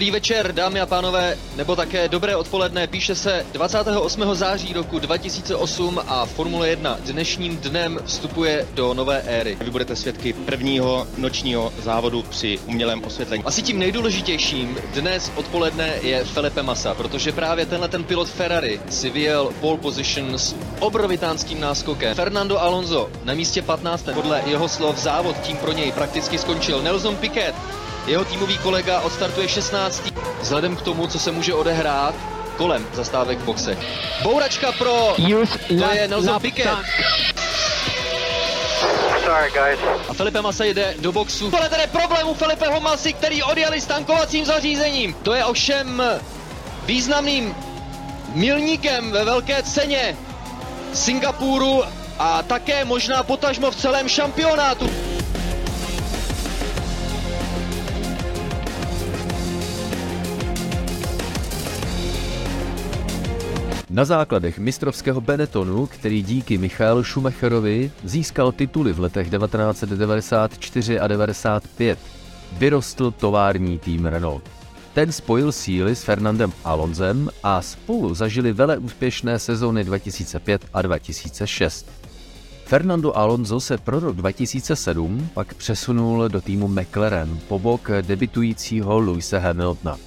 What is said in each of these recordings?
Dobrý večer, dámy a pánové, nebo také dobré odpoledne. Píše se 28. září roku 2008 a Formule 1 dnešním dnem vstupuje do nové éry. Vy budete svědky prvního nočního závodu při umělém osvětlení. Asi tím nejdůležitějším dnes odpoledne je Felipe Massa, protože právě tenhle ten pilot Ferrari si vyjel pole position s obrovitánským náskokem. Fernando Alonso na místě 15. Podle jeho slov závod tím pro něj prakticky skončil. Nelson Piquet jeho týmový kolega odstartuje 16. Vzhledem k tomu, co se může odehrát kolem zastávek v boxe. Bouračka pro... To je Nelson Piquet. Sorry, guys. A Felipe Massa jde do boxu. Tohle tady problém u Felipeho Masy, který odjeli s tankovacím zařízením. To je ovšem významným milníkem ve velké ceně Singapuru a také možná potažmo v celém šampionátu. Na základech mistrovského Benetonu, který díky Michaelu Schumacherovi získal tituly v letech 1994 a 95, vyrostl tovární tým Renault. Ten spojil síly s Fernandem Alonzem a spolu zažili vele úspěšné sezóny 2005 a 2006. Fernando Alonso se pro rok 2007 pak přesunul do týmu McLaren po bok debitujícího Louise Hamiltona.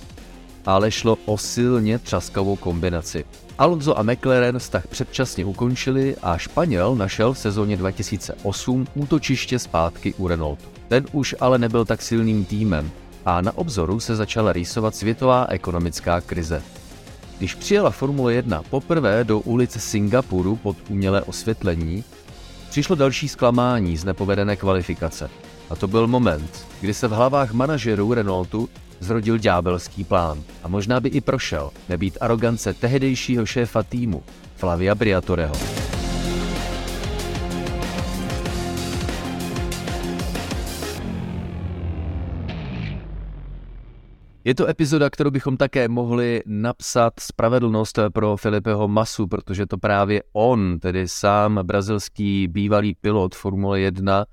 Ale šlo o silně třaskavou kombinaci. Alonso a McLaren vztah předčasně ukončili a Španěl našel v sezóně 2008 útočiště zpátky u Renaultu. Ten už ale nebyl tak silným týmem a na obzoru se začala rýsovat světová ekonomická krize. Když přijela Formule 1 poprvé do ulice Singapuru pod umělé osvětlení, přišlo další zklamání z nepovedené kvalifikace. A to byl moment, kdy se v hlavách manažerů Renaultu zrodil ďábelský plán. A možná by i prošel, nebýt arogance tehdejšího šéfa týmu, Flavia Briatoreho. Je to epizoda, kterou bychom také mohli napsat spravedlnost pro Filipeho Masu, protože to právě on, tedy sám brazilský bývalý pilot Formule 1,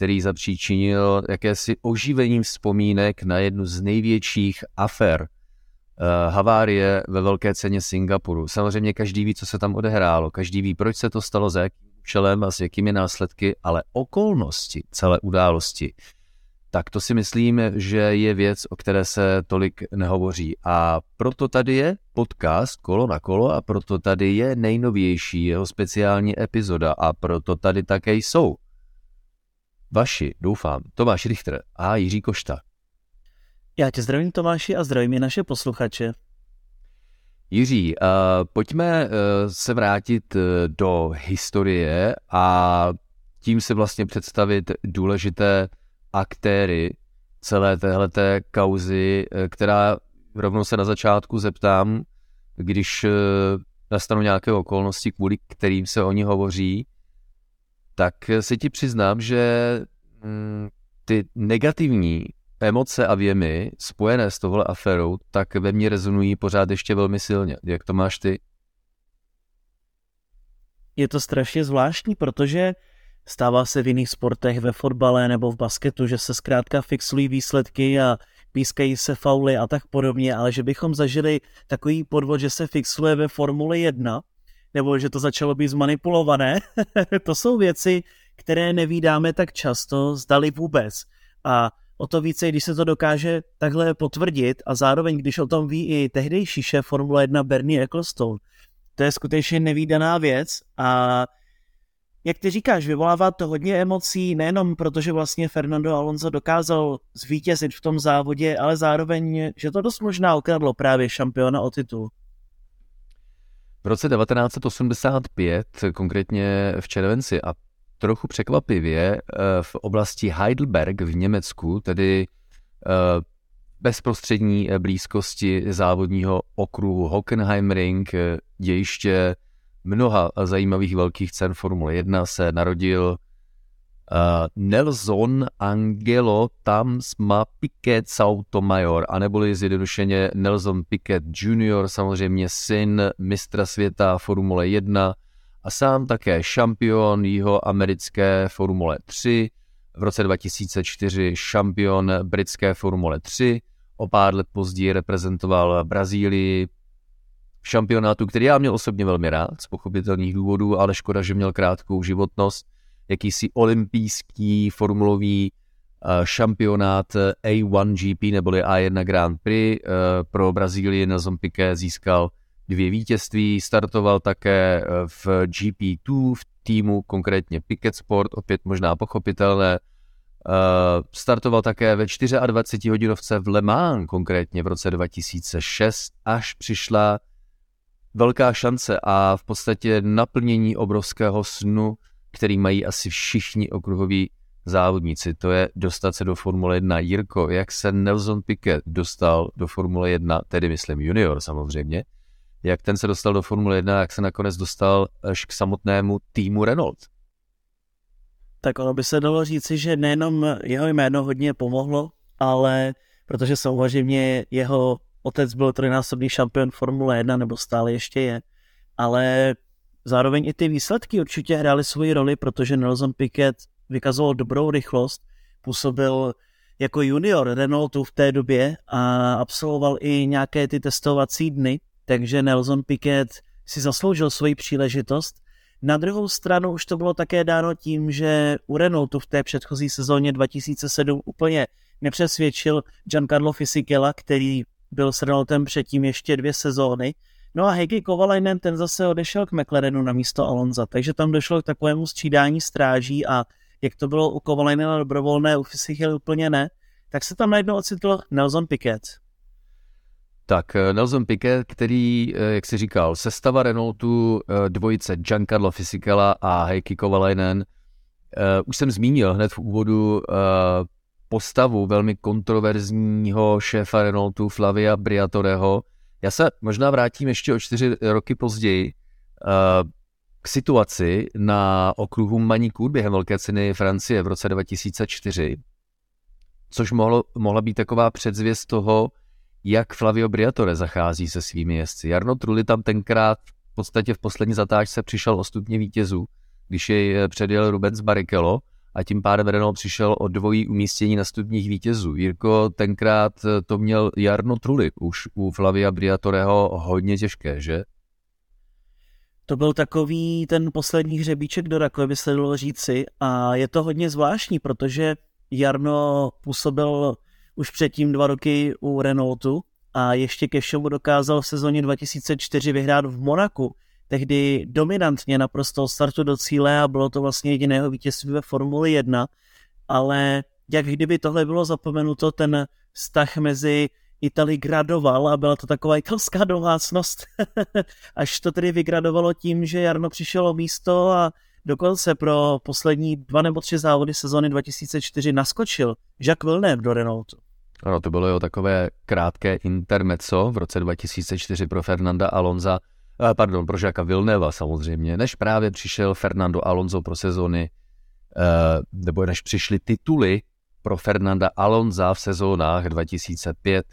který zapříčinil jakési oživením vzpomínek na jednu z největších afer uh, havárie ve velké ceně Singapuru. Samozřejmě každý ví, co se tam odehrálo, každý ví, proč se to stalo, za jakým účelem a s jakými následky, ale okolnosti celé události, tak to si myslím, že je věc, o které se tolik nehovoří. A proto tady je podcast Kolo na kolo a proto tady je nejnovější jeho speciální epizoda a proto tady také jsou Vaši, doufám, Tomáš Richter a Jiří Košta. Já tě zdravím Tomáši a zdravím i naše posluchače. Jiří, uh, pojďme uh, se vrátit uh, do historie a tím si vlastně představit důležité aktéry celé téhleté kauzy, která rovnou se na začátku zeptám, když nastanou nějaké okolnosti, kvůli kterým se o ní hovoří, tak si ti přiznám, že mm, ty negativní emoce a věmy spojené s tohle aferou, tak ve mně rezonují pořád ještě velmi silně. Jak to máš ty? Je to strašně zvláštní, protože stává se v jiných sportech, ve fotbale nebo v basketu, že se zkrátka fixují výsledky a pískají se fauly a tak podobně, ale že bychom zažili takový podvod, že se fixuje ve Formuli 1, nebo že to začalo být zmanipulované. to jsou věci, které nevídáme tak často, zdali vůbec. A o to více, když se to dokáže takhle potvrdit a zároveň, když o tom ví i tehdejší šéf Formule 1 Bernie Ecclestone, to je skutečně nevýdaná věc a jak ty říkáš, vyvolává to hodně emocí, nejenom protože vlastně Fernando Alonso dokázal zvítězit v tom závodě, ale zároveň, že to dost možná okradlo právě šampiona o titul. V roce 1985, konkrétně v červenci a trochu překvapivě eh, v oblasti Heidelberg v Německu, tedy eh, bezprostřední blízkosti závodního okruhu Hockenheimring, dějiště mnoha zajímavých velkých cen Formule 1, se narodil Nelson Angelo Tamsma Piquet Sautomayor, aneboli zjednodušeně Nelson Piquet Jr., samozřejmě syn mistra světa Formule 1 a sám také šampion jeho americké Formule 3, v roce 2004 šampion britské Formule 3, o pár let později reprezentoval Brazílii v šampionátu, který já měl osobně velmi rád z pochopitelných důvodů, ale škoda, že měl krátkou životnost. Jakýsi olympijský formulový eh, šampionát A1 GP neboli A1 Grand Prix eh, pro Brazílii Nelson Piquet získal dvě vítězství, startoval také v GP2 v týmu, konkrétně Piquet Sport, opět možná pochopitelné, startoval také ve 24 hodinovce v Le Mans, konkrétně v roce 2006, až přišla velká šance a v podstatě naplnění obrovského snu, který mají asi všichni okruhoví závodníci, to je dostat se do Formule 1. Jirko, jak se Nelson Piquet dostal do Formule 1, tedy myslím junior samozřejmě, jak ten se dostal do Formule 1, jak se nakonec dostal až k samotnému týmu Renault? tak ono by se dalo říci, že nejenom jeho jméno hodně pomohlo, ale protože samozřejmě jeho otec byl trojnásobný šampion Formule 1, nebo stále ještě je, ale zároveň i ty výsledky určitě hrály svoji roli, protože Nelson Piquet vykazoval dobrou rychlost, působil jako junior Renaultu v té době a absolvoval i nějaké ty testovací dny, takže Nelson Piquet si zasloužil svoji příležitost na druhou stranu už to bylo také dáno tím, že u Renaultu v té předchozí sezóně 2007 úplně nepřesvědčil Giancarlo Fisichella, který byl s Renaultem předtím ještě dvě sezóny. No a Heikki Kovalainen ten zase odešel k McLarenu na místo Alonza, takže tam došlo k takovému střídání stráží a jak to bylo u Kovalainena dobrovolné, u Fisichella úplně ne, tak se tam najednou ocitl Nelson Piquet. Tak eh, Nelson Piquet, který, eh, jak si říkal, sestava Renaultu, eh, dvojice Giancarlo Fisichella a Heikki Kovalainen, už jsem zmínil hned v úvodu postavu velmi kontroverzního šéfa Renaultu Flavia Briatoreho. Já se možná vrátím ještě o čtyři roky později k situaci na okruhu Manicourt během Velké ceny Francie v roce 2004, což mohlo, mohla být taková předzvěst toho, jak Flavio Briatore zachází se svými jezdci. Jarno Trulli tam tenkrát v podstatě v poslední zatáčce přišel o stupně vítězů, když jej eh, předjel Rubens Barrichello a tím pádem Renault přišel o dvojí umístění na stupních vítězů. Jirko, tenkrát eh, to měl Jarno Trulli už u Flavia Briatoreho hodně těžké, že? To byl takový ten poslední hřebíček do rakve, by se dalo říci. A je to hodně zvláštní, protože Jarno působil už předtím dva roky u Renaultu a ještě ke všemu dokázal v sezóně 2004 vyhrát v Monaku, tehdy dominantně naprosto startu do cíle a bylo to vlastně jediného vítězství ve Formuli 1, ale jak kdyby tohle bylo zapomenuto, ten vztah mezi Itali gradoval a byla to taková italská domácnost, až to tedy vygradovalo tím, že Jarno přišel o místo a dokonce pro poslední dva nebo tři závody sezóny 2004 naskočil Jacques Villeneuve do Renaultu. Ano, to bylo jeho takové krátké intermezzo. V roce 2004 pro Fernanda Alonza, pardon, pro Žáka Vilneva samozřejmě, než právě přišel Fernando Alonso pro sezóny, eh, nebo než přišly tituly pro Fernanda Alonza v sezónách 2005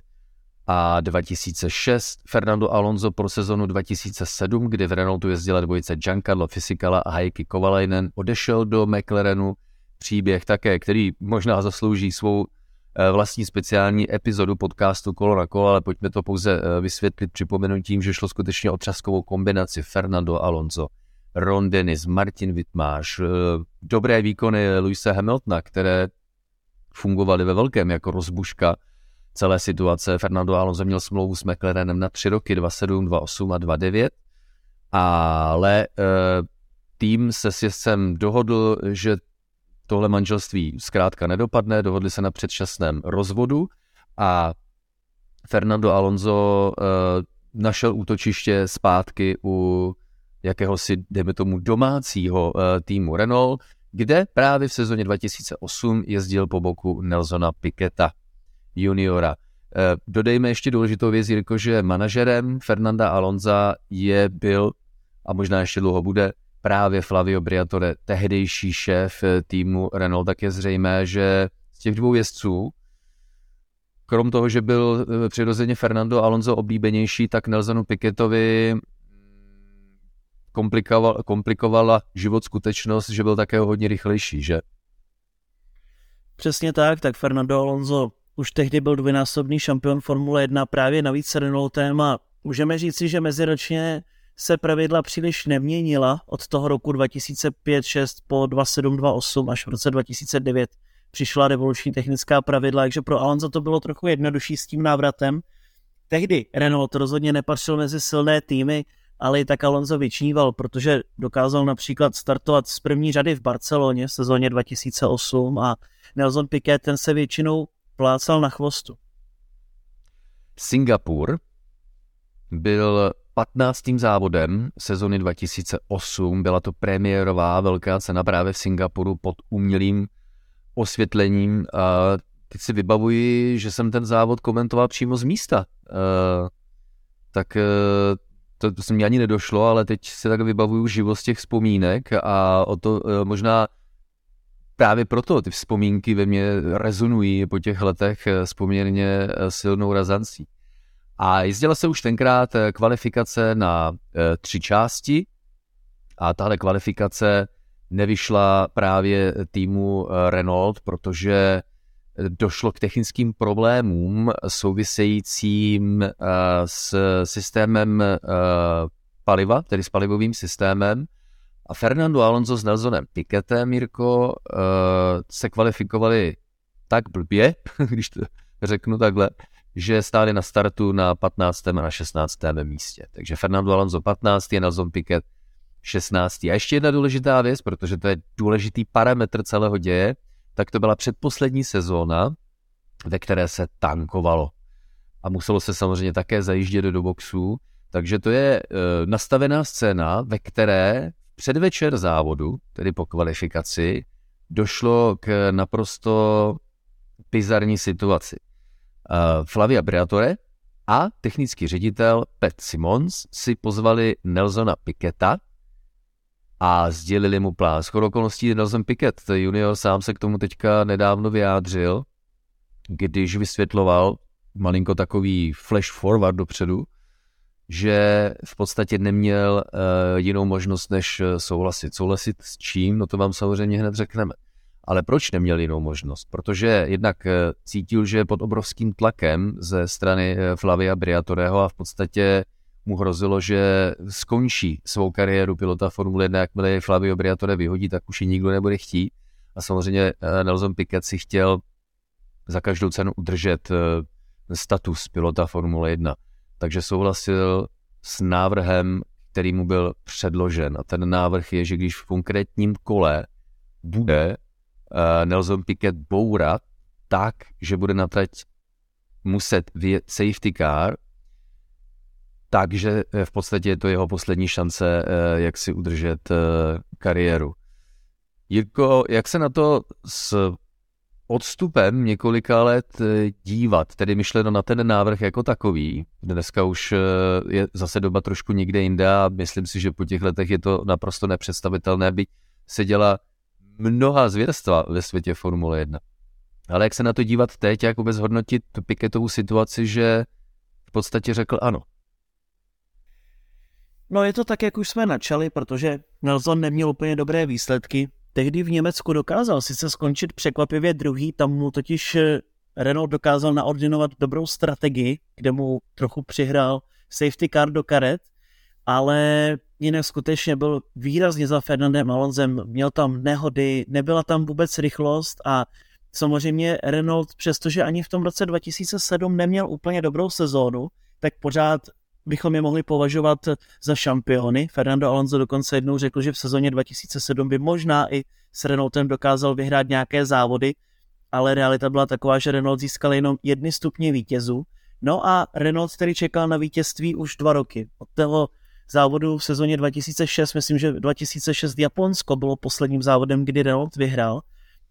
a 2006, Fernando Alonso pro sezonu 2007, kdy v Renaultu jezdila dvojice Giancarlo Fisichella a Heikki Kovalainen, odešel do McLarenu, příběh také, který možná zaslouží svou Eh, vlastní speciální epizodu podcastu Kolo na kolo, ale pojďme to pouze eh, vysvětlit připomenutím, že šlo skutečně o třaskovou kombinaci Fernando Alonso, Ron Dennis, Martin Wittmáš, eh, dobré výkony Luisa Hamiltona, které fungovaly ve velkém jako rozbuška celé situace. Fernando Alonso měl smlouvu s McLarenem na tři roky, 2.7, 2.8 a 2.9, ale tým se s dohodl, že tohle manželství zkrátka nedopadne, dohodli se na předčasném rozvodu a Fernando Alonso uh, našel útočiště zpátky u jakéhosi, dejme tomu, domácího uh, týmu Renault, kde právě v sezóně 2008 jezdil po boku Nelsona Piketa juniora. Uh, dodejme ještě důležitou věc, Jirko, že manažerem Fernanda Alonza je byl a možná ještě dlouho bude právě Flavio Briatore, tehdejší šéf eh, týmu Renault, tak je zřejmé, že z těch dvou jezdců, krom toho, že byl eh, přirozeně Fernando Alonso oblíbenější, tak Nelsonu Piketovi mm, komplikoval, komplikovala život skutečnost, že byl také hodně rychlejší, že? Přesně tak, tak Fernando Alonso už tehdy byl dvojnásobný šampion Formule 1 právě navíc Renaultem a můžeme říci, že meziročně se pravidla příliš neměnila od toho roku 2005-6 po 2728 až v roce 2009 přišla revoluční technická pravidla, takže pro Alonso to bylo trochu jednodušší s tím návratem. Tehdy Renault rozhodně nepatřil mezi silné týmy, ale i tak Alonso vyčníval, protože dokázal například startovat z první řady v Barceloně v sezóně 2008 a Nelson Piquet ten se většinou plácal na chvostu. Singapur byl 15. závodem sezony 2008. Byla to premiérová velká cena právě v Singapuru pod umělým osvětlením. A teď si vybavuji, že jsem ten závod komentoval přímo z místa. Uh, tak uh, to, to se mi ani nedošlo, ale teď se tak vybavuju živost těch vzpomínek a o to uh, možná právě proto ty vzpomínky ve mně rezonují po těch letech s poměrně silnou razancí. A jezdila se už tenkrát kvalifikace na tři části a tahle kvalifikace nevyšla právě týmu eh, Renault, protože došlo k technickým problémům souvisejícím eh, s systémem eh, paliva, tedy s palivovým systémem. A Fernando Alonso s Nelsonem Piquetem, Mirko, se kvalifikovali tak blbě, když to řeknu takhle, že stáli na startu na 15. a na 16. místě. Takže Fernando Alonso 15. a Nelson Piquet 16. A ještě jedna důležitá věc, protože to je důležitý parametr celého děje, tak to byla předposlední sezóna, ve které se tankovalo. A muselo se samozřejmě také zajíždět do boxů, takže to je e, nastavená scéna, ve které předvečer závodu, tedy po kvalifikaci, došlo k naprosto bizarní situaci. E, Flavia Briatore a technický ředitel Pat Simons si pozvali Nelsona Piketa, a sdělili mu plán. Skoro okolností Nelson Piquet junior sám se k tomu teďka nedávno vyjádřil, když vysvětloval malinko takový flash forward dopředu, že v podstatě neměl uh, jinou možnost, než souhlasit. Souhlasit s čím? No to vám samozřejmě hned řekneme. Ale proč neměl jinou možnost? Protože jednak uh, cítil, že je pod obrovským tlakem ze strany uh, Flavia Briatoreho a v podstatě mu hrozilo, že skončí svou kariéru pilota Formule 1, jakmile je Flavio Briatore vyhodí, tak už ji nikdo nebude chtít. A samozřejmě eh, Nelson Piquet si chtěl za každou cenu udržet eh, status pilota Formule 1. Takže souhlasil s návrhem, který mu byl předložen. A ten návrh je, že když v konkrétním kole bude eh, Nelson Piquet bourat tak, že bude na trať muset vyjet safety car, takže eh, v podstatě je to jeho poslední šance, eh, jak si udržet eh, kariéru. Jirko, jak se na to s odstupem několika let dívat, tedy myšleno na ten návrh jako takový. Dneska už je zase doba trošku někde jinde a myslím si, že po těch letech je to naprosto nepředstavitelné, byť se dělá mnoha zvěrstva ve světě Formule 1. Ale jak se na to dívat teď, jak vůbec hodnotit Piketovou situaci, že v podstatě řekl ano, No je to tak, jak už jsme načali, protože Nelson neměl úplně dobré výsledky. Tehdy v Německu dokázal sice skončit překvapivě druhý, tam mu totiž eh, Renault dokázal naordinovat dobrou strategii, kde mu trochu přihrál safety car do karet, ale jinak skutečně byl výrazně za Fernandem Alonzem, měl tam nehody, nebyla tam vůbec rychlost a samozřejmě Renault, přestože ani v tom roce 2007 neměl úplně dobrou sezónu, tak pořád bychom je mohli považovat za šampiony. Fernando Alonso dokonce jednou řekl, že v sezóně 2007 by možná i s Renaultem dokázal vyhrát nějaké závody, ale realita byla taková, že Renault získal jenom jedny stupně vítězů. No a Renault který čekal na vítězství už dva roky. Od toho závodu v sezóně 2006, myslím, že 2006 Japonsko bylo posledním závodem, kdy Renault vyhrál,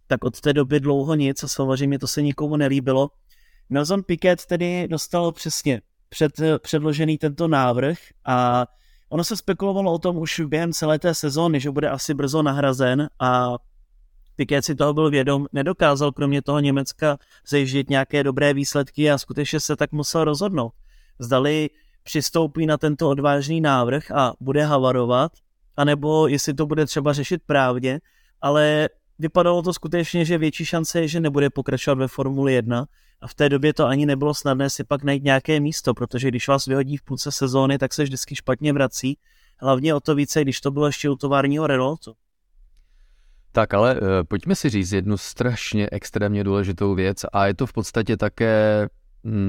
tak od té doby dlouho nic a samozřejmě to se nikomu nelíbilo. Nelson Piquet tedy dostal přesně před, předložený tento návrh a ono se spekulovalo o tom už během celé té sezóny, že bude asi brzo nahrazen a Piquet si toho byl vědom, nedokázal kromě toho Německa zajíždět nějaké dobré výsledky a skutečně se tak musel rozhodnout. Zdali přistoupí na tento odvážný návrh a bude havarovat, anebo jestli to bude třeba řešit právně, ale vypadalo to skutečně, že větší šance je, že nebude pokračovat ve Formuli 1 a v té době to ani nebylo snadné si pak najít nějaké místo, protože když vás vyhodí v půlce sezóny, tak se vždycky špatně vrací, hlavně o to více, když to bylo ještě u továrního Renaultu. Tak ale uh, pojďme si říct jednu strašně extrémně důležitou věc a je to v podstatě také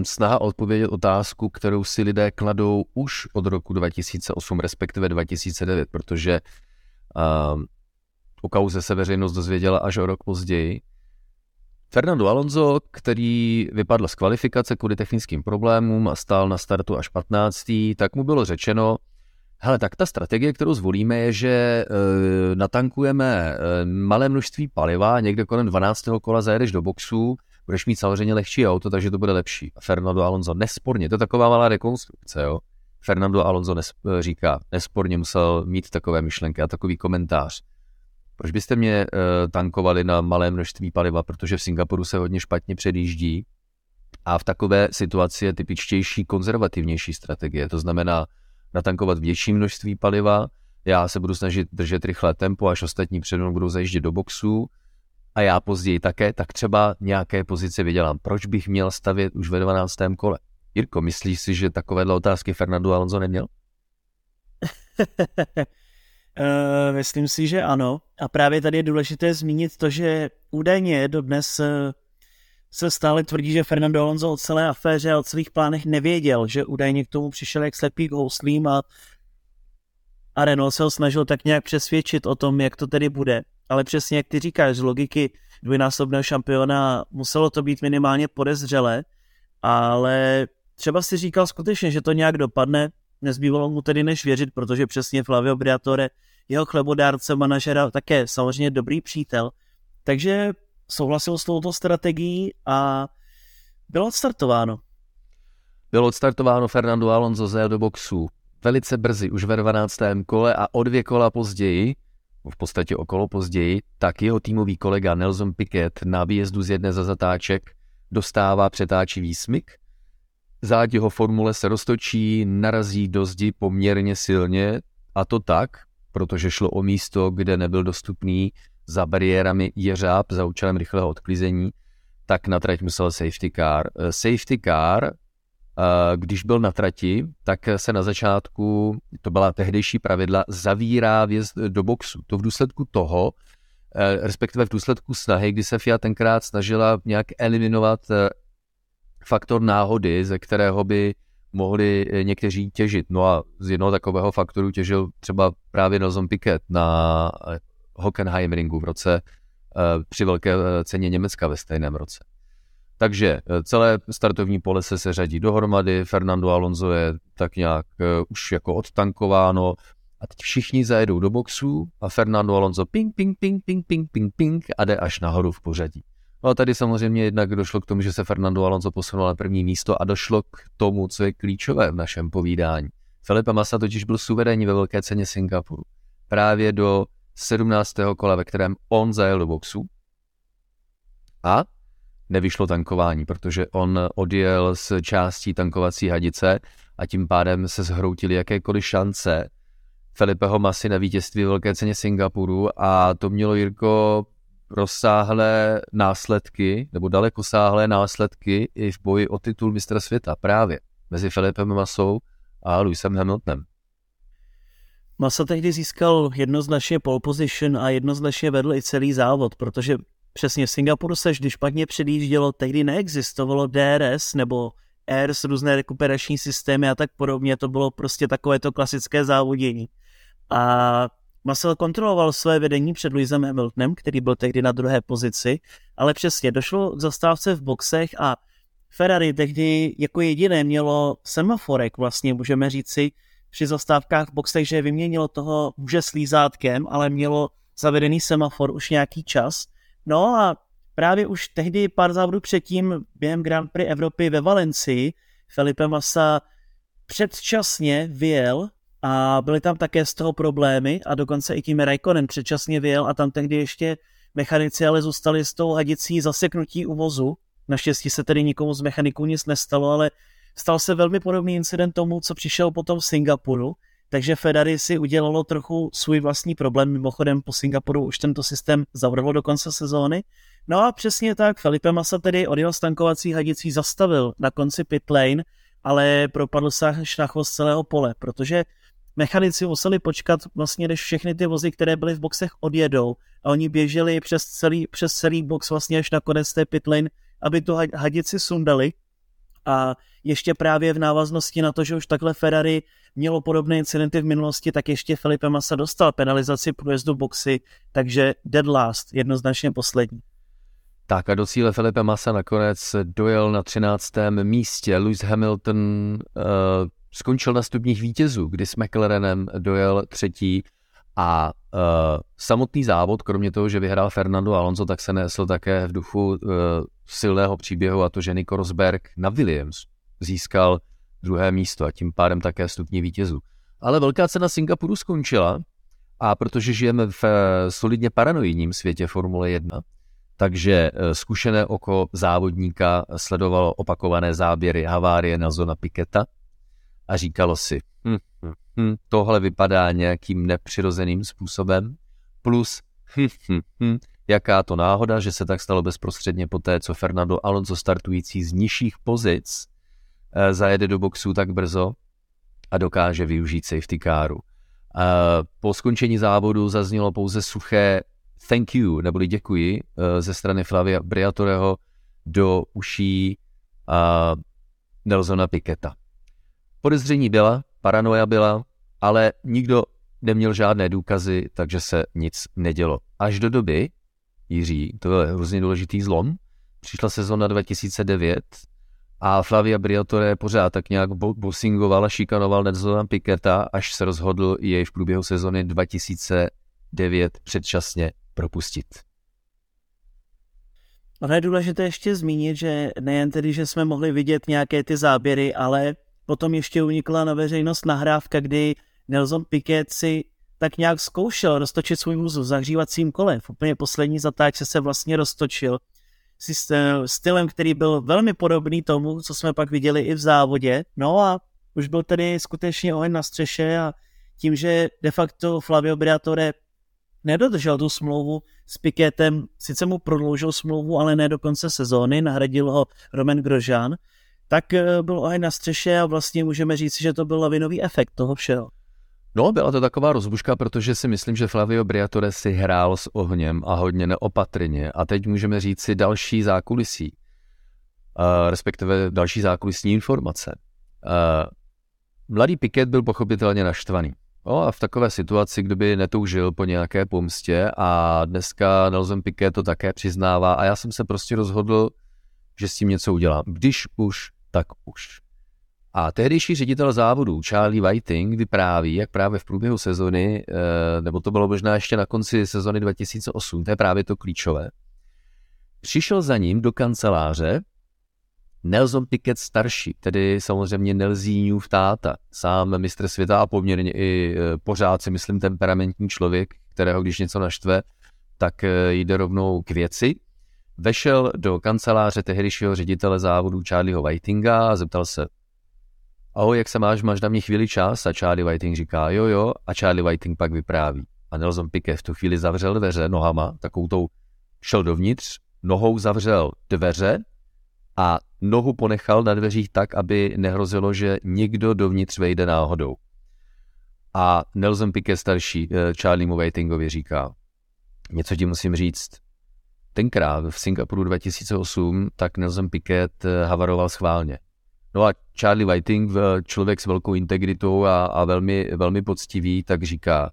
snaha odpovědět otázku, kterou si lidé kladou už od roku 2008, respektive 2009, protože uh, o kauze se veřejnost dozvěděla až o rok později. Fernando Alonso, který vypadl z kvalifikace kvůli technickým problémům a stál na startu až 15. tak mu bylo řečeno, hele, tak ta strategie, kterou zvolíme, je, že e, natankujeme e, malé množství paliva, někde kolem 12. kola zajedeš do boxu, budeš mít samozřejmě lehčí auto, takže to bude lepší. Fernando Alonso nesporně, to je taková malá rekonstrukce, jo. Fernando Alonso nes, e, říká, nesporně musel mít takové myšlenky a takový komentář. Proč byste mě uh, tankovali na malé množství paliva, protože v Singapuru se hodně špatně předjíždí a v takové situaci je typičtější konzervativnější strategie. To znamená natankovat větší množství paliva, já se budu snažit držet rychlé tempo, až ostatní přede mnou budou zajíždět do boxu a já později také, tak třeba nějaké pozice vydělám. Proč bych měl stavět už ve 12. kole? Jirko, myslíš si, že takovéhle otázky Fernando Alonso neměl? Uh, myslím si, že ano. A právě tady je důležité zmínit to, že údajně dodnes uh, se stále tvrdí, že Fernando Alonso o celé aféře a o celých plánech nevěděl, že údajně k tomu přišel jak slepý k houslím a, a Renault se ho snažil tak nějak přesvědčit o tom, jak to tedy bude. Ale přesně jak ty říkáš, z logiky dvojnásobného šampiona muselo to být minimálně podezřelé, ale třeba si říkal skutečně, že to nějak dopadne, nezbývalo mu tedy než věřit, protože přesně Flavio Briatore jeho chlebodárce, manažera, také samozřejmě dobrý přítel. Takže souhlasil s touto strategií a bylo odstartováno. Bylo odstartováno Fernando Alonso z do boxu velice brzy, už ve 12. kole a o dvě kola později, v podstatě okolo později, tak jeho týmový kolega Nelson Piquet na výjezdu z jedné za zatáček dostává přetáčivý smyk. Záď jeho formule se roztočí, narazí do zdi poměrně silně a to tak, protože šlo o místo, kde nebyl dostupný za bariérami jeřáb za účelem rychlého odklizení, tak na trať musel safety car. Eh, safety car, když byl na trati, tak se na začátku, to byla tehdejší pravidla, zavírá vjezd do boxu. To v důsledku toho, eh, respektive v důsledku snahy, kdy se FIA tenkrát snažila nějak eliminovat faktor náhody, ze kterého by mohli eh, někteří těžit. No a z jednoho takového faktoru těžil třeba právě Nelson Piquet na eh, Hockenheimringu v roce eh, při velké ceně Německa ve stejném roce. Takže celé startovní pole se seřadí dohromady, Fernando Alonso je tak nějak už jako odtankováno a teď všichni zajedou do boxu a Fernando Alonso ping, ping, ping, ping, ping, ping, ping a jde až nahoru v pořadí. No a tady samozřejmě jednak došlo k tomu, že se Fernando Alonso posunul na první místo a došlo k tomu, co je klíčové v našem povídání. Felipe Massa totiž byl suverénní ve velké ceně Singapuru. Právě do 17. kola, ve kterém on zajel do boxu a nevyšlo tankování, protože on odjel s částí tankovací hadice a tím pádem se zhroutily jakékoliv šance Felipeho Masy na vítězství velké ceně Singapuru a to mělo Jirko rozsáhlé následky, nebo dalekosáhlé následky i v boji o titul mistra světa právě mezi Filipem Masou a Lewisem Hamiltonem. Masa tehdy získal jednoznačně pole position a jednoznačně vedl i celý závod, protože přesně v Singapuru se vždy špatně předjíždělo, tehdy neexistovalo DRS nebo AIRS, různé rekuperační systémy a tak podobně, to bylo prostě takové to klasické závodění. A Marcel kontroloval své vedení před Louisem Hamiltonem, který byl tehdy na druhé pozici, ale přesně došlo k zastávce v boxech a Ferrari tehdy jako jediné mělo semaforek, vlastně můžeme říci, při zastávkách v boxech, že vyměnilo toho muže s lízátkem, ale mělo zavedený semafor už nějaký čas. No a právě už tehdy pár závodů předtím během Grand Prix Evropy ve Valencii Felipe Massa předčasně vyjel a byly tam také z toho problémy a dokonce i tím Raikkonen předčasně vyjel a tam tehdy ještě mechanici ale zůstali s tou hadicí zaseknutí u vozu. Naštěstí se tedy nikomu z mechaniků nic nestalo, ale stal se velmi podobný incident tomu, co přišel potom v Singapuru, takže Ferrari si udělalo trochu svůj vlastní problém. Mimochodem po Singapuru už tento systém zavrlo do konce sezóny. No a přesně tak, Felipe Massa tedy od jeho stankovací hadicí zastavil na konci pit lane, ale propadl se až na chvost celého pole, protože mechanici museli počkat vlastně, než všechny ty vozy, které byly v boxech, odjedou a oni běželi přes celý, přes celý box vlastně až na konec té pit lane, aby tu hadici sundali a ještě právě v návaznosti na to, že už takhle Ferrari mělo podobné incidenty v minulosti, tak ještě Felipe Massa dostal penalizaci průjezdu boxy, takže dead last, jednoznačně poslední. Tak a do cíle Felipe Massa nakonec dojel na 13. místě. Lewis Hamilton uh, skončil na stupních vítězů, kdy s McLarenem dojel třetí a uh, samotný závod, kromě toho, že vyhrál Fernando Alonso, tak se nesl také v duchu uh, silného příběhu a to, že Nico Rosberg na Williams získal druhé místo a tím pádem také stupní vítězů. Ale velká cena Singapuru skončila a protože žijeme v solidně paranoidním světě Formule 1, takže zkušené oko závodníka sledovalo opakované záběry havárie na zona Piketa a říkalo si, hm, hm, hm, tohle vypadá nějakým nepřirozeným způsobem, plus hm, hm, hm, jaká to náhoda, že se tak stalo bezprostředně po té, co Fernando Alonso startující z nižších pozic eh, zajede do boxu tak brzo a dokáže využít safety caru. Eh, po skončení závodu zaznělo pouze suché thank you, neboli děkuji, eh, ze strany Flavia Briatoreho do uší Nelsona Piketa. Podezření byla, paranoia byla, ale nikdo neměl žádné důkazy, takže se nic nedělo. Až do doby, Jiří, to je hrozně důležitý zlom, přišla sezona 2009 a Flavia Briatore pořád tak nějak bossingoval a šikanoval Nelsona Piketa, až se rozhodl jej v průběhu sezony 2009 předčasně propustit. Ono je důležité ještě zmínit, že nejen tedy, že jsme mohli vidět nějaké ty záběry, ale Potom ještě unikla na veřejnost nahrávka, kdy Nelson Piquet si tak nějak zkoušel roztočit svůj vůz v zahřívacím kole. V úplně poslední zatáčce se vlastně roztočil stylem, který byl velmi podobný tomu, co jsme pak viděli i v závodě. No a už byl tedy skutečně oheň na střeše a tím, že de facto Flavio Briatore nedodržel tu smlouvu s Piketem, sice mu prodloužil smlouvu, ale ne do konce sezóny, nahradil ho Roman Grožán, tak eh, byl oheň na střeše a vlastně můžeme říct, že to byl lavinový efekt toho všeho. No, byla to taková rozbuška, protože si myslím, že Flavio Briatore si hrál s ohněm a hodně neopatrně. A teď můžeme říct si další zákulisí, uh, respektive další zákulisní informace. Uh, mladý Piket byl pochopitelně naštvaný. No a v takové situaci, kdyby netoužil po nějaké pomstě a dneska Nelson Piquet to také přiznává a já jsem se prostě rozhodl, že s tím něco udělám. Když už tak už. A tehdejší ředitel závodu Charlie Whiting vypráví, jak právě v průběhu sezony, eh, nebo to bylo možná ještě na konci sezony 2008, to je právě to klíčové, přišel za ním do kanceláře Nelson Piquet starší, tedy samozřejmě Nelzíňův táta, sám mistr světa a poměrně i eh, pořád si myslím temperamentní člověk, kterého když něco naštve, tak eh, jde rovnou k věci. Vešel do kanceláře tehdejšího ředitele závodu Charlieho Whitinga a zeptal se, ahoj, jak se máš, máš na mě chvíli čas? A Charlie Whiting říká, jo, jo, a Charlie Whiting pak vypráví. A Nelson Piquet v tu chvíli zavřel dveře nohama, takovou tou šel dovnitř, nohou zavřel dveře a nohu ponechal na dveřích tak, aby nehrozilo, že někdo dovnitř vejde náhodou. A Nelson Piquet starší eh, Charliemu Whitingovi říká, něco ti musím říct, tenkrát v Singapuru 2008, tak Nelson Piquet eh, havaroval schválně. No a Charlie Whiting, člověk s velkou integritou a, a velmi, velmi poctivý, tak říká,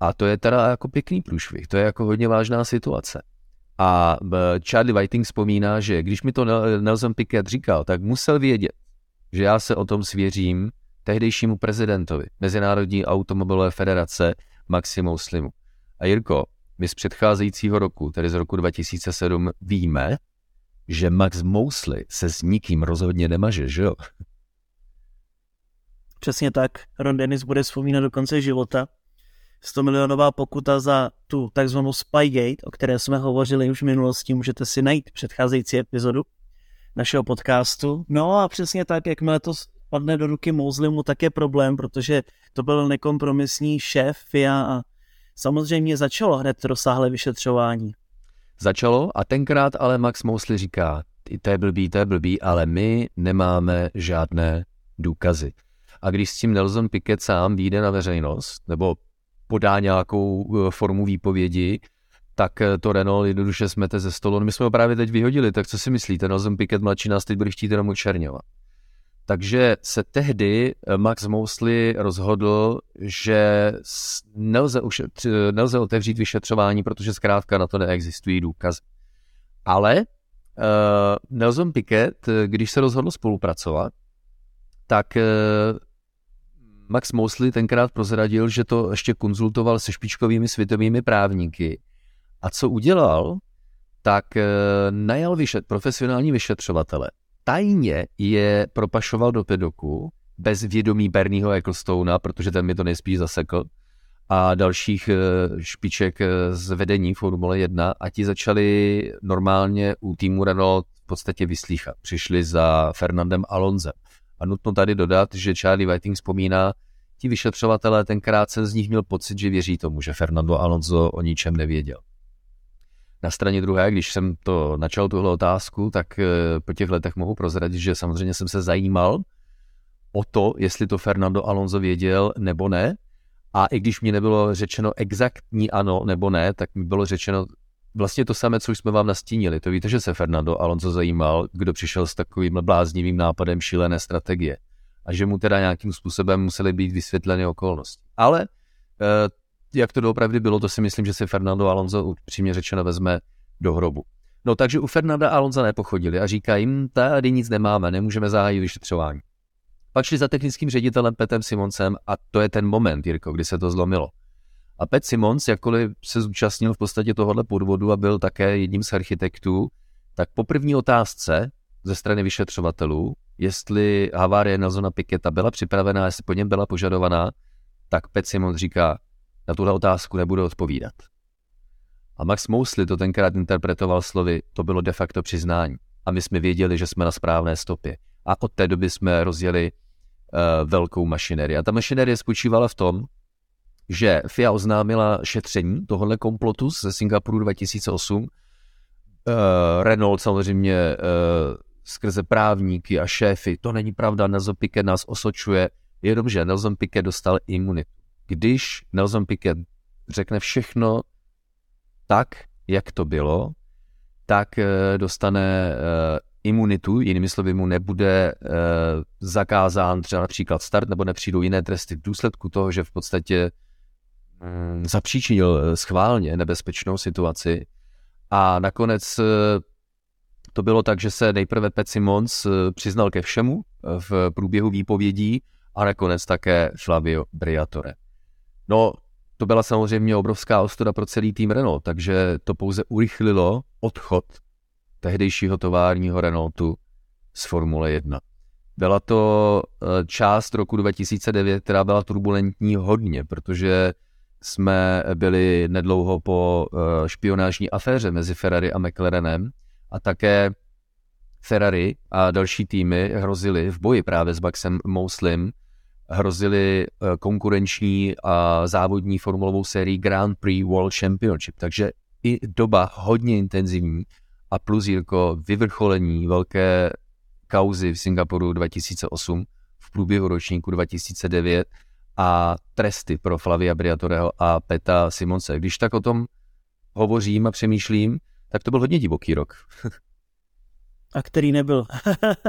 a to je teda jako pěkný průšvih, to je jako hodně vážná situace. A Charlie Whiting vzpomíná, že když mi to Nelson Piquet říkal, tak musel vědět, že já se o tom svěřím tehdejšímu prezidentovi Mezinárodní automobilové federace Maximu Slimu. A Jirko, my z předcházejícího roku, tedy z roku 2007, víme, že Max Mosley se s nikým rozhodně nemaže, že jo? Přesně tak. Ron Dennis bude vzpomínat do konce života. 100 milionová pokuta za tu takzvanou Spygate, o které jsme hovořili už v minulosti, můžete si najít předcházející epizodu našeho podcastu. No a přesně tak, jakmile to padne do ruky Mouslimu, tak je problém, protože to byl nekompromisní šéf FIA a samozřejmě začalo hned rozsáhlé vyšetřování. Začalo a tenkrát ale Max Mosley říká, to je blbý, to je blbý, ale my nemáme žádné důkazy. A když s tím Nelson Piquet sám vyjde na veřejnost, nebo podá nějakou eh, formu výpovědi, tak eh, to Renault jednoduše smete ze stolu. No my jsme ho právě teď vyhodili, tak co si myslíte? Nelson Piquet mladší nás teď bude chtít jenom učerňovat. Takže se tehdy eh, Max Mosley rozhodl, že nelze, ušetř, nelze otevřít vyšetřování, protože zkrátka na to neexistují důkazy. Ale uh, Nelson Piquet, když se rozhodl spolupracovat, tak uh, Max Mosley tenkrát prozradil, že to ještě konzultoval se špičkovými světovými právníky. A co udělal, tak uh, najal vyšet, profesionální vyšetřovatele, tajně je propašoval do pedoku bez vědomí Bernieho Ecclestona, protože ten mi to nejspíš zasekl, a dalších eh, špiček eh, z vedení Formule 1 a ti začali normálně u týmu Renault v podstatě vyslíchat. Přišli za Fernandem Alonzem. A nutno tady dodat, že Charlie Whiting vzpomíná, ti vyšetřovatelé tenkrát jsem z nich měl pocit, že věří tomu, že Fernando Alonso o ničem nevěděl. Na straně druhé, když jsem to načal tuhle otázku, tak eh, po těch letech mohu prozradit, že samozřejmě jsem se zajímal o to, jestli to Fernando Alonso věděl nebo ne. A i když mi nebylo řečeno exaktní ano nebo ne, tak mi bylo řečeno vlastně to samé, co jsme vám nastínili. To víte, že se Fernando Alonso zajímal, kdo přišel s takovým bláznivým nápadem šílené strategie. A že mu teda nějakým způsobem musely být vysvětleny okolnosti. Ale eh, jak to doopravdy bylo, to si myslím, že si Fernando Alonso upřímně řečeno vezme do hrobu. No takže u Fernanda Alonso nepochodili a říkají, jim, tady nic nemáme, nemůžeme zahájit vyšetřování. Pak šli za technickým ředitelem Petem Simoncem a to je ten moment, Jirko, kdy se to zlomilo. A Pet Simons, jakkoliv se zúčastnil v podstatě tohohle podvodu a byl také jedním z architektů, tak po první otázce ze strany vyšetřovatelů, jestli havárie Nelsona Piketa byla připravená, jestli po něm byla požadovaná, tak Pet Simons říká, na tuhle otázku nebudu odpovídat. A Max Mosley to tenkrát interpretoval slovy, to bylo de facto přiznání. A my jsme věděli, že jsme na správné stopě. A od té doby jsme rozjeli uh, velkou mašinerii. A ta mašinerie spočívala v tom, že FIA oznámila šetření tohohle komplotu ze Singapuru 2008. Uh, eh, Renault samozřejmě uh, skrze právníky a šéfy, to není pravda, Nelson Piquet nás osočuje, jenomže Nelson Piquet dostal imunitu když Nelson Piquet řekne všechno tak, jak to bylo, tak eh, dostane eh, imunitu, jinými slovy mu nebude eh, zakázán třeba například start nebo nepřijdou jiné tresty v důsledku toho, že v podstatě mm, zapříčinil schválně nebezpečnou situaci. A nakonec to bylo tak, že se nejprve Pet Simons přiznal ke všemu v průběhu výpovědí a nakonec také Flavio Briatore. No, to byla samozřejmě obrovská ostuda pro celý tým Renault, takže to pouze urychlilo odchod tehdejšího továrního Renaultu z Formule 1. Byla to eh, část roku 2009, která byla turbulentní hodně, protože jsme byli nedlouho po eh, špionážní aféře mezi Ferrari a McLarenem a také Ferrari a další týmy hrozili v boji právě s Maxem Mouslim, hrozily eh, konkurenční a závodní formulovou sérii Grand Prix World Championship. Takže i doba hodně intenzivní a plus Jirko vyvrcholení velké kauzy v Singapuru 2008 v průběhu ročníku 2009 a tresty pro Flavia Briatoreho a Peta Simonce. Když tak o tom hovořím a přemýšlím, tak to byl hodně divoký rok. a který nebyl.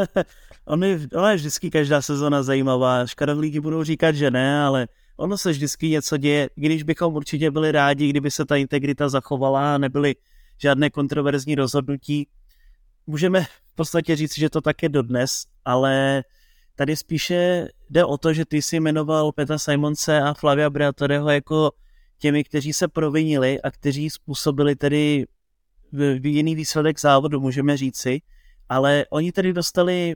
on je, ona je vždycky každá sezona zajímavá. Škaredlíky budou říkat, že ne, ale ono se vždycky něco děje, když bychom určitě byli rádi, kdyby se ta integrita zachovala a nebyly žádné kontroverzní rozhodnutí. Můžeme v podstatě říct, že to tak je dodnes, ale tady spíše jde o to, že ty jsi jmenoval Petra Simonce a Flavia Briatoreho jako těmi, kteří se provinili a kteří způsobili tedy jiný výsledek závodu, můžeme říci ale oni tedy dostali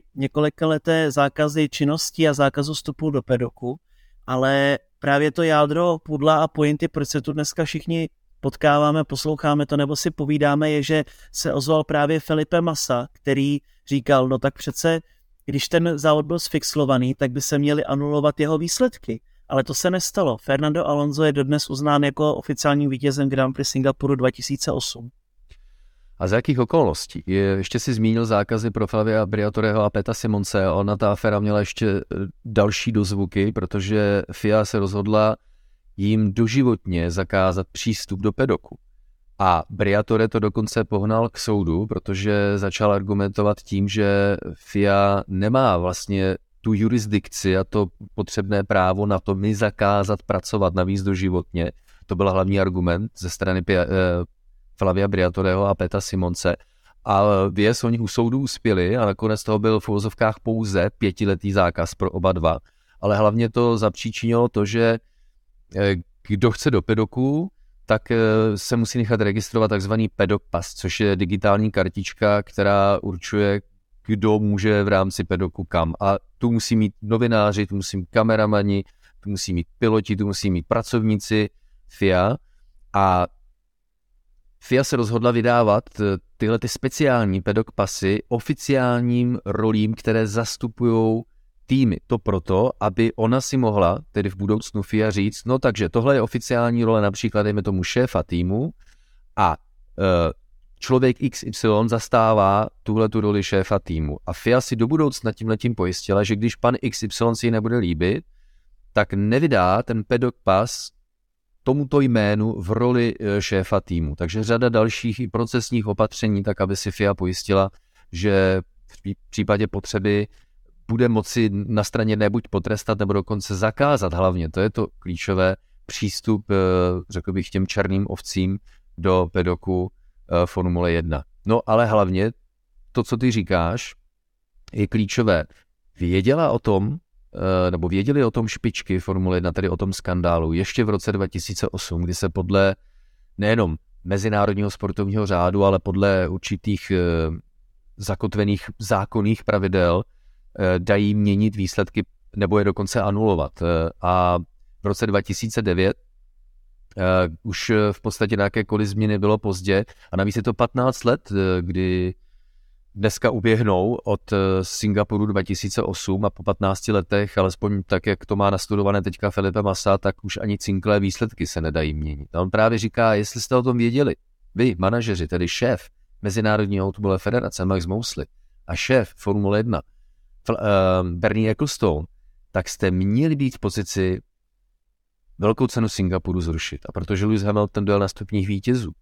leté zákazy činnosti a zákazu vstupu do pedoku, ale právě to jádro pudla a pointy, proč se tu dneska všichni potkáváme, posloucháme to nebo si povídáme, je, že se ozval právě Felipe Massa, který říkal, no tak přece když ten závod byl sfixlovaný, tak by se měly anulovat jeho výsledky. Ale to se nestalo. Fernando Alonso je dodnes uznán jako oficiální vítězem Grand Prix Singapuru 2008. A za jakých okolností? Je, ještě si zmínil zákazy pro Flavia Briatoreho a Peta Simonce. Ona ta aféra měla ještě e, další dozvuky, protože FIA se rozhodla jim doživotně zakázat přístup do pedoku. A Briatore to dokonce pohnal k soudu, protože začal argumentovat tím, že FIA nemá vlastně tu jurisdikci a to potřebné právo na to mi zakázat pracovat navíc doživotně. To byl hlavní argument ze strany Flavia Briatoreho a Peta Simonce. A věc oni u soudu uspěli a nakonec toho byl v uvozovkách pouze pětiletý zákaz pro oba dva. Ale hlavně to zapříčinilo to, že eh, kdo chce do pedoku, tak eh, se musí nechat registrovat takzvaný pedok pas, což je digitální kartička, která určuje, kdo může v rámci pedoku kam. A tu musí mít novináři, tu musí mít kameramani, tu musí mít piloti, tu musí mít pracovníci FIA. A FIA se rozhodla vydávat eh, tyhle ty speciální pedok pasy oficiálním rolím, které zastupují týmy. To proto, aby ona si mohla, tedy v budoucnu FIA říct, no takže tohle je oficiální role například, dejme tomu šéfa týmu a e, člověk XY zastává tuhle tu roli šéfa týmu. A FIA si do budoucna tím letím pojistila, že když pan XY si ji nebude líbit, tak nevydá ten pedok pas tomuto jménu v roli e, šéfa týmu. Takže řada dalších i procesních opatření, tak aby si FIA pojistila, že v případě potřeby bude moci na straně nebuď potrestat nebo dokonce zakázat hlavně, to je to klíčové, přístup, eh, řekl bych, těm černým ovcím do pedoku eh, Formule 1. No ale hlavně to, co ty říkáš, je klíčové. Věděla o tom, eh, nebo věděli o tom špičky Formule 1, tedy o tom skandálu, ještě v roce 2008, kdy se podle nejenom mezinárodního sportovního řádu, ale podle určitých zakotvených zákonných pravidel Eh, dají měnit výsledky nebo je dokonce anulovat. Eh, a v roce 2009 uh, eh, už v podstatě jakékoliv změny bylo pozdě a navíc je to 15 let, kdy dneska uběhnou od Singapuru 2008 a po 15 letech, alespoň tak, jak to má nastudované teďka Felipe Massa, tak už ani cinklé výsledky se nedají měnit. A on právě říká, jestli jste o tom věděli, vy, manažeři, tedy šéf Mezinárodní automobilové federace Max Mosley a šéf Formule 1, uh, Bernie Ecclestone, tak jste měli být v pozici velkou cenu Singapuru zrušit. A protože Lewis Hamilton dojel na stupních vítězů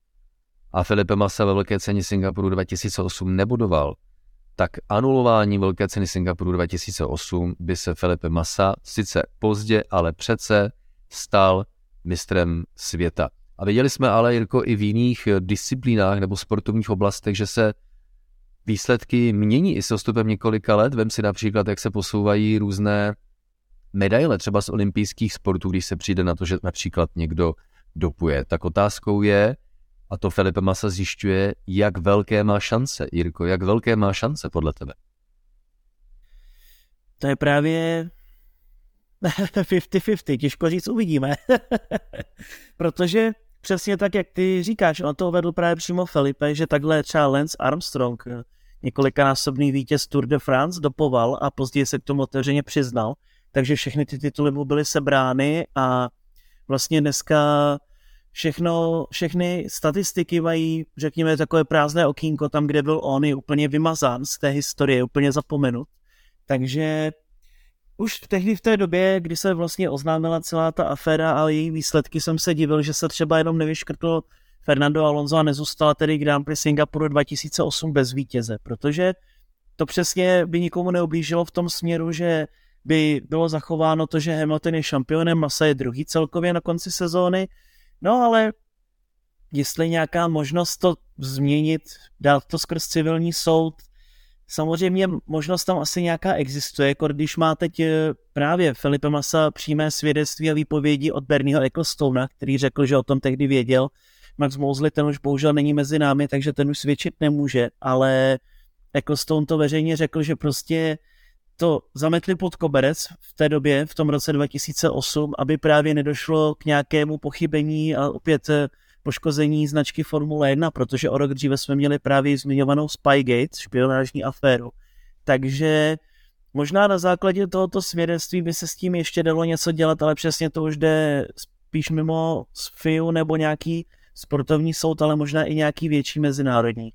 a Felipe Massa ve velké ceně Singapuru 2008 nebudoval, tak anulování velké ceny Singapuru 2008 by se Felipe Massa sice pozdě, ale přece stal mistrem světa. A viděli jsme ale, Jirko, i v jiných disciplínách nebo sportovních oblastech, že se výsledky mění i s odstupem několika let. Vem si například, jak se posouvají různé medaile, třeba z olympijských sportů, když se přijde na to, že například někdo dopuje. Tak otázkou je, a to Felipe Massa zjišťuje, jak velké má šance. Jirko, jak velké má šance podle tebe? To je právě 50-50, těžko říct, uvidíme. Protože přesně tak, jak ty říkáš, on to vedl právě přímo Felipe, že takhle třeba Lance Armstrong několikanásobný vítěz Tour de France dopoval a později se k tomu otevřeně přiznal, takže všechny ty tituly mu byly sebrány a vlastně dneska všechno, všechny statistiky mají, řekněme, takové prázdné okýnko, tam, kde byl on, je úplně vymazán z té historie, úplně zapomenut. Takže už tehdy v té době, kdy se vlastně oznámila celá ta aféra a její výsledky, jsem se divil, že se třeba jenom nevyškrtl Fernando Alonso a nezůstala tedy Grand Prix Singapuru 2008 bez vítěze, protože to přesně by nikomu neoblížilo v tom směru, že by bylo zachováno to, že Hamilton je šampionem, Massa je druhý celkově na konci sezóny, no ale jestli nějaká možnost to změnit, dát to skrz civilní soud, samozřejmě možnost tam asi nějaká existuje, jako když má teď eh, právě Felipe Massa přímé svědectví a výpovědi od Bernieho Ecclestona, který řekl, že o tom tehdy věděl, Max Mosley, ten už bohužel není mezi námi, takže ten už svědčit nemůže, ale Ecclestone to veřejně řekl, že prostě to zametli pod koberec v té době, v tom roce 2008, aby právě nedošlo k nějakému pochybení a opět eh, poškození značky Formule 1, protože o rok dříve jsme měli právě zmiňovanou Spygate, špionážní aféru. Takže Možná na základě tohoto svědectví by se s tím ještě dalo něco dělat, ale přesně to už jde spíš mimo FIU nebo nějaký sportovní soud, ale možná i nějaký větší mezinárodní.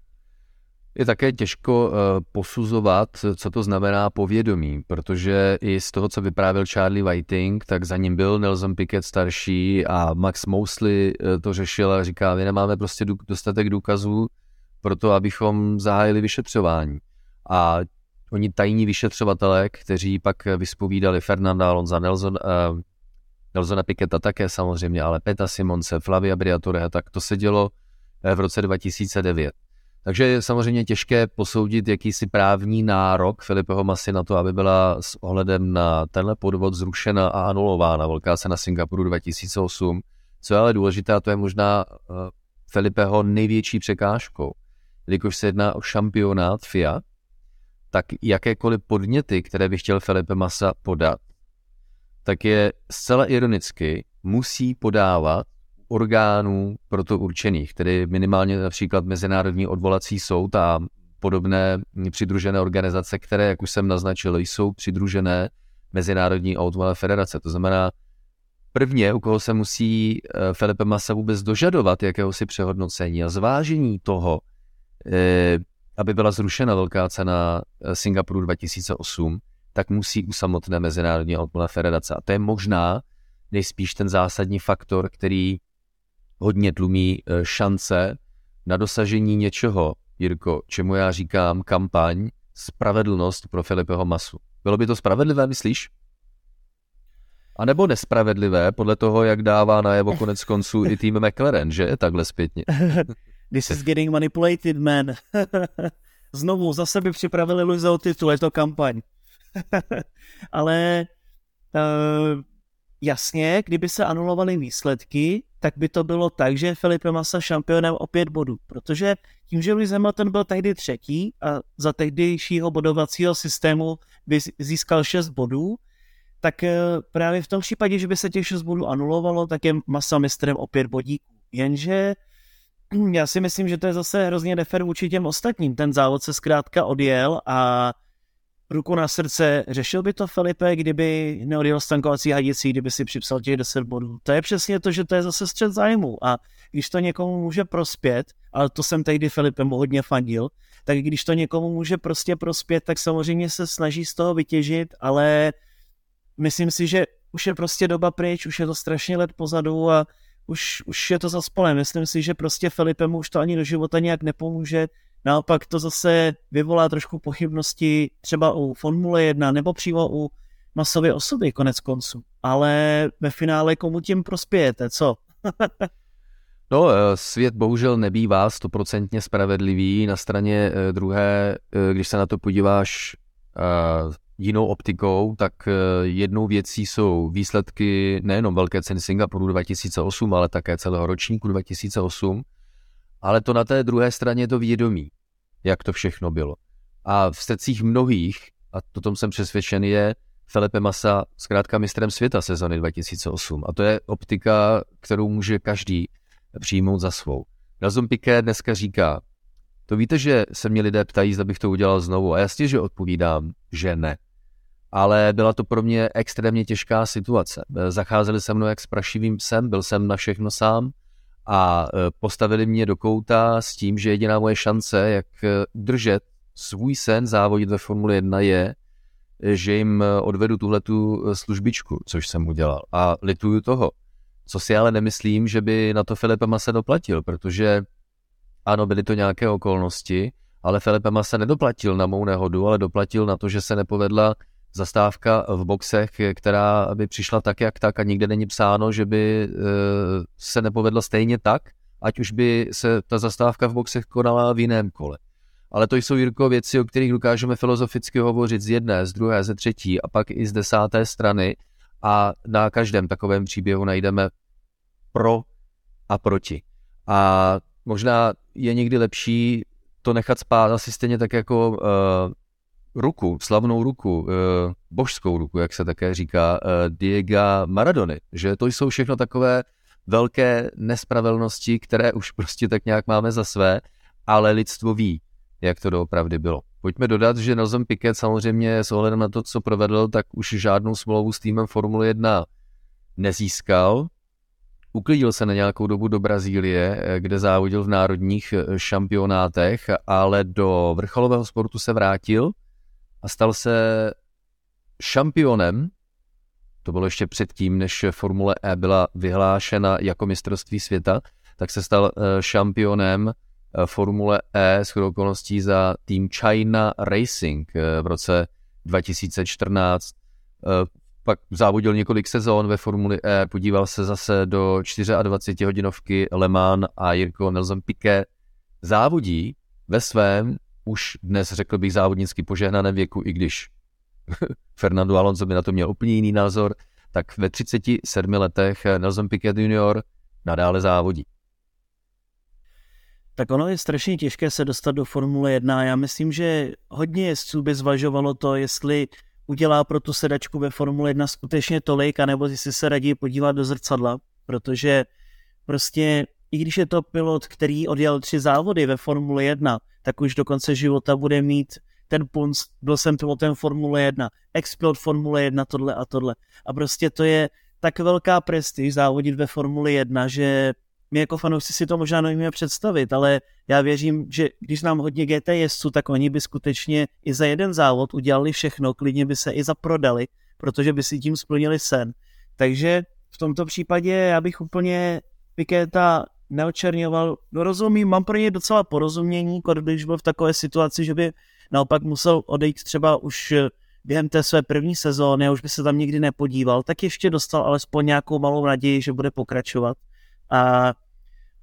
Je také těžko uh, posuzovat, co to znamená povědomí, protože i z toho, co vyprávěl Charlie Whiting, tak za ním byl Nelson Piquet starší a Max Mosley uh, to řešil a říká, my nemáme prostě dostatek důkazů pro to, abychom zahájili vyšetřování. A oni tajní vyšetřovatelé, kteří pak vyspovídali Fernanda Alonso, Nelson, uh, Nelsona Piketa také samozřejmě, ale Peta Simonce, Flavia Briatore, tak to se dělo v roce 2009. Takže je samozřejmě těžké posoudit jakýsi právní nárok Filipeho Masy na to, aby byla s ohledem na tenhle podvod zrušena a anulována velká cena Singapuru 2008. Co je ale důležité, to je možná uh, Filipeho největší překážkou. Jelikož se jedná o šampionát FIA, tak jakékoliv podněty, které by chtěl Felipe Massa podat, tak je zcela ironicky musí podávat orgánů pro to určených, tedy minimálně například Mezinárodní odvolací soud a podobné přidružené organizace, které, jak už jsem naznačil, jsou přidružené Mezinárodní automobilové federace. To znamená, prvně, u koho se musí eh, Felipe Massa vůbec dožadovat jakéhosi přehodnocení a zvážení toho, eh, aby byla zrušena velká cena eh, Singapuru 2008, tak musí u samotné Mezinárodní automobilové federace. A to je možná nejspíš ten zásadní faktor, který hodně tlumí e, šance na dosažení něčeho, Jirko, čemu já říkám kampaň Spravedlnost pro Filipeho Masu. Bylo by to spravedlivé, myslíš? A nebo nespravedlivé, podle toho, jak dává najevo konec konců i tým McLaren, že? Takhle zpětně. This is getting manipulated, man. Znovu, zase by připravili Luisa o titul, je to kampaň. Ale uh, jasně, kdyby se anulovaly výsledky, tak by to bylo tak, že Felipe Massa šampionem o pět bodů, protože tím, že Lewis Hamilton byl tehdy třetí a za tehdejšího bodovacího systému by získal šest bodů, tak eh, právě v tom případě, že by se těch šest bodů anulovalo, tak je Massa mistrem o pět bodíků. Jenže já si myslím, že to je zase hrozně nefer vůči těm ostatním. Ten závod se zkrátka odjel a ruku na srdce, řešil by to Felipe, kdyby neodjel stankovací hadicí, kdyby si připsal těch 10 bodů. To je přesně to, že to je zase střed zájmu a když to někomu může prospět, ale to jsem tehdy Filipem hodně fandil, tak když to někomu může prostě prospět, tak samozřejmě se snaží z toho vytěžit, ale myslím si, že už je prostě doba pryč, už je to strašně let pozadu a už, už je to za spolem. Myslím si, že prostě Filipemu už to ani do života nějak nepomůže, Naopak to zase vyvolá trošku pochybnosti třeba u Formule 1 nebo přímo u masové osoby konec konců. Ale ve finále komu tím prospějete, co? No, eh, svět bohužel nebývá stoprocentně spravedlivý. Na straně eh, druhé, eh, když se na to podíváš jinou optikou, tak jednou věcí jsou výsledky nejenom velké ceny Singapuru 2008, ale také celého ročníku 2008 ale to na té druhé straně to vědomí, jak to všechno bylo. A v stecích mnohých, a to tom jsem přesvědčen, je Felipe Massa zkrátka mistrem světa sezony 2008. A to je optika, kterou může každý přijmout za svou. Nelson Piquet dneska říká, to víte, že se mě lidé ptají, zda bych to udělal znovu. A jasně, že odpovídám, že ne. Ale byla to pro mě extrémně těžká situace. Zacházeli se mnou jak s prašivým psem, byl jsem na všechno sám a e, postavili mě do kouta s tím, že jediná moje šance, jak e, držet svůj sen závodit ve Formule 1 je, že jim e, odvedu tuhle tu službičku, což jsem udělal. A lituju toho. Co si ale nemyslím, že by na to Filipe Massa doplatil, protože ano, byly to nějaké okolnosti, ale Filipe Massa nedoplatil na mou nehodu, ale doplatil na to, že se nepovedla zastávka v boxech, která by přišla tak, jak tak a nikde není psáno, že by eh, se nepovedla stejně tak, ať už by se ta zastávka v boxech konala v jiném kole. Ale to jsou, Jirko, věci, o kterých dokážeme filozoficky hovořit z jedné, z druhé, ze třetí a pak i z desáté strany a na každém takovém příběhu najdeme pro a proti. A možná je někdy lepší to nechat spát asi stejně tak jako uh, ruku, slavnou ruku, eh, božskou ruku, jak se také říká, eh, Diego Maradony, že to jsou všechno takové velké nespravedlnosti, které už prostě tak nějak máme za své, ale lidstvo ví, jak to doopravdy bylo. Pojďme dodat, že Nelson Piquet samozřejmě s ohledem na to, co provedl, tak už žádnou smlouvu s týmem Formule 1 nezískal. Uklidil se na nějakou dobu do Brazílie, kde závodil v národních šampionátech, ale do vrcholového sportu se vrátil a stal se šampionem. To bylo ještě předtím, než Formule E byla vyhlášena jako mistrovství světa, tak se stal eh, šampionem eh, Formule E s okolností za tým China Racing eh, v roce 2014. Pak závodil několik sezón ve Formuli E, podíval se zase do 24 hodinovky Le Mans a Jirko Nelson Piquet závodí ve svém už dnes řekl bych závodnicky požehnaném věku, i když Fernando Alonso by na to měl úplně jiný názor, tak ve 37 letech Nelson Piquet junior nadále závodí. Tak ono je strašně těžké se dostat do Formule 1. Já myslím, že hodně jezdců by zvažovalo to, jestli udělá pro tu sedačku ve Formule 1 skutečně tolik, anebo jestli se raději podívat do zrcadla, protože prostě i když je to pilot, který odjel tři závody ve Formule 1, tak už do konce života bude mít ten punc, byl jsem pilotem Formule 1, ex-pilot Formule 1, tohle a tohle. A prostě to je tak velká prestiž závodit ve Formule 1, že my jako fanoušci si to možná nevíme představit, ale já věřím, že když nám hodně GT jezdců, tak oni by skutečně i za jeden závod udělali všechno, klidně by se i zaprodali, protože by si tím splnili sen. Takže v tomto případě já bych úplně Piketa neočerňoval. No rozumím, mám pro ně docela porozumění, když byl v takové situaci, že by naopak musel odejít třeba už během té své první sezóny a už by se tam nikdy nepodíval, tak ještě dostal alespoň nějakou malou naději, že bude pokračovat. A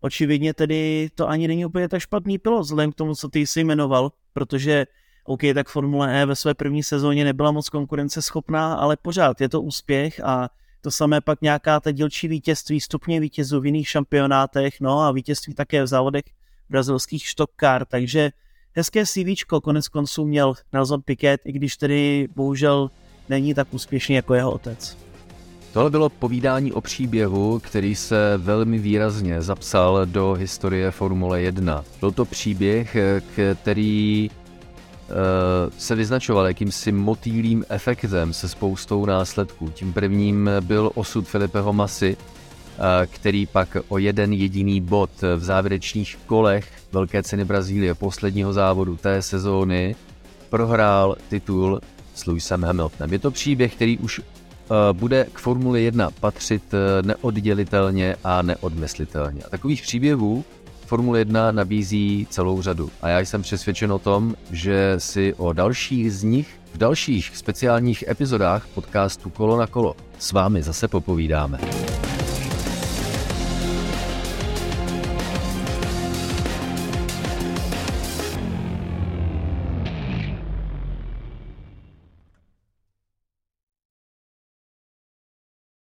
očividně tedy to ani není úplně tak špatný pilot, vzhledem k tomu, co ty jsi jmenoval, protože OK, tak Formule E ve své první sezóně nebyla moc konkurenceschopná, ale pořád je to úspěch a to samé pak nějaká ta dílčí vítězství, stupně vítězů v jiných šampionátech, no a vítězství také v závodech brazilských štokár, takže hezké CV, konec konců měl Nelson Piquet, i když tedy bohužel není tak úspěšný jako jeho otec. Tohle bylo povídání o příběhu, který se velmi výrazně zapsal do historie Formule 1. Byl to příběh, který se vyznačoval jakýmsi motýlým efektem se spoustou následků. Tím prvním byl osud Filipeho Masy, eh, který pak o jeden jediný bod v závěrečných kolech Velké ceny Brazílie posledního závodu té sezóny prohrál titul s Lewisem Hamiltonem. Je to příběh, který už Eh, bude k Formuli 1 patřit eh, neoddělitelně a neodmyslitelně. A takových příběhů Formule 1 nabízí celou řadu. A já jsem přesvědčen o tom, že si o dalších z nich v dalších speciálních epizodách podcastu Kolo na kolo s vámi zase popovídáme.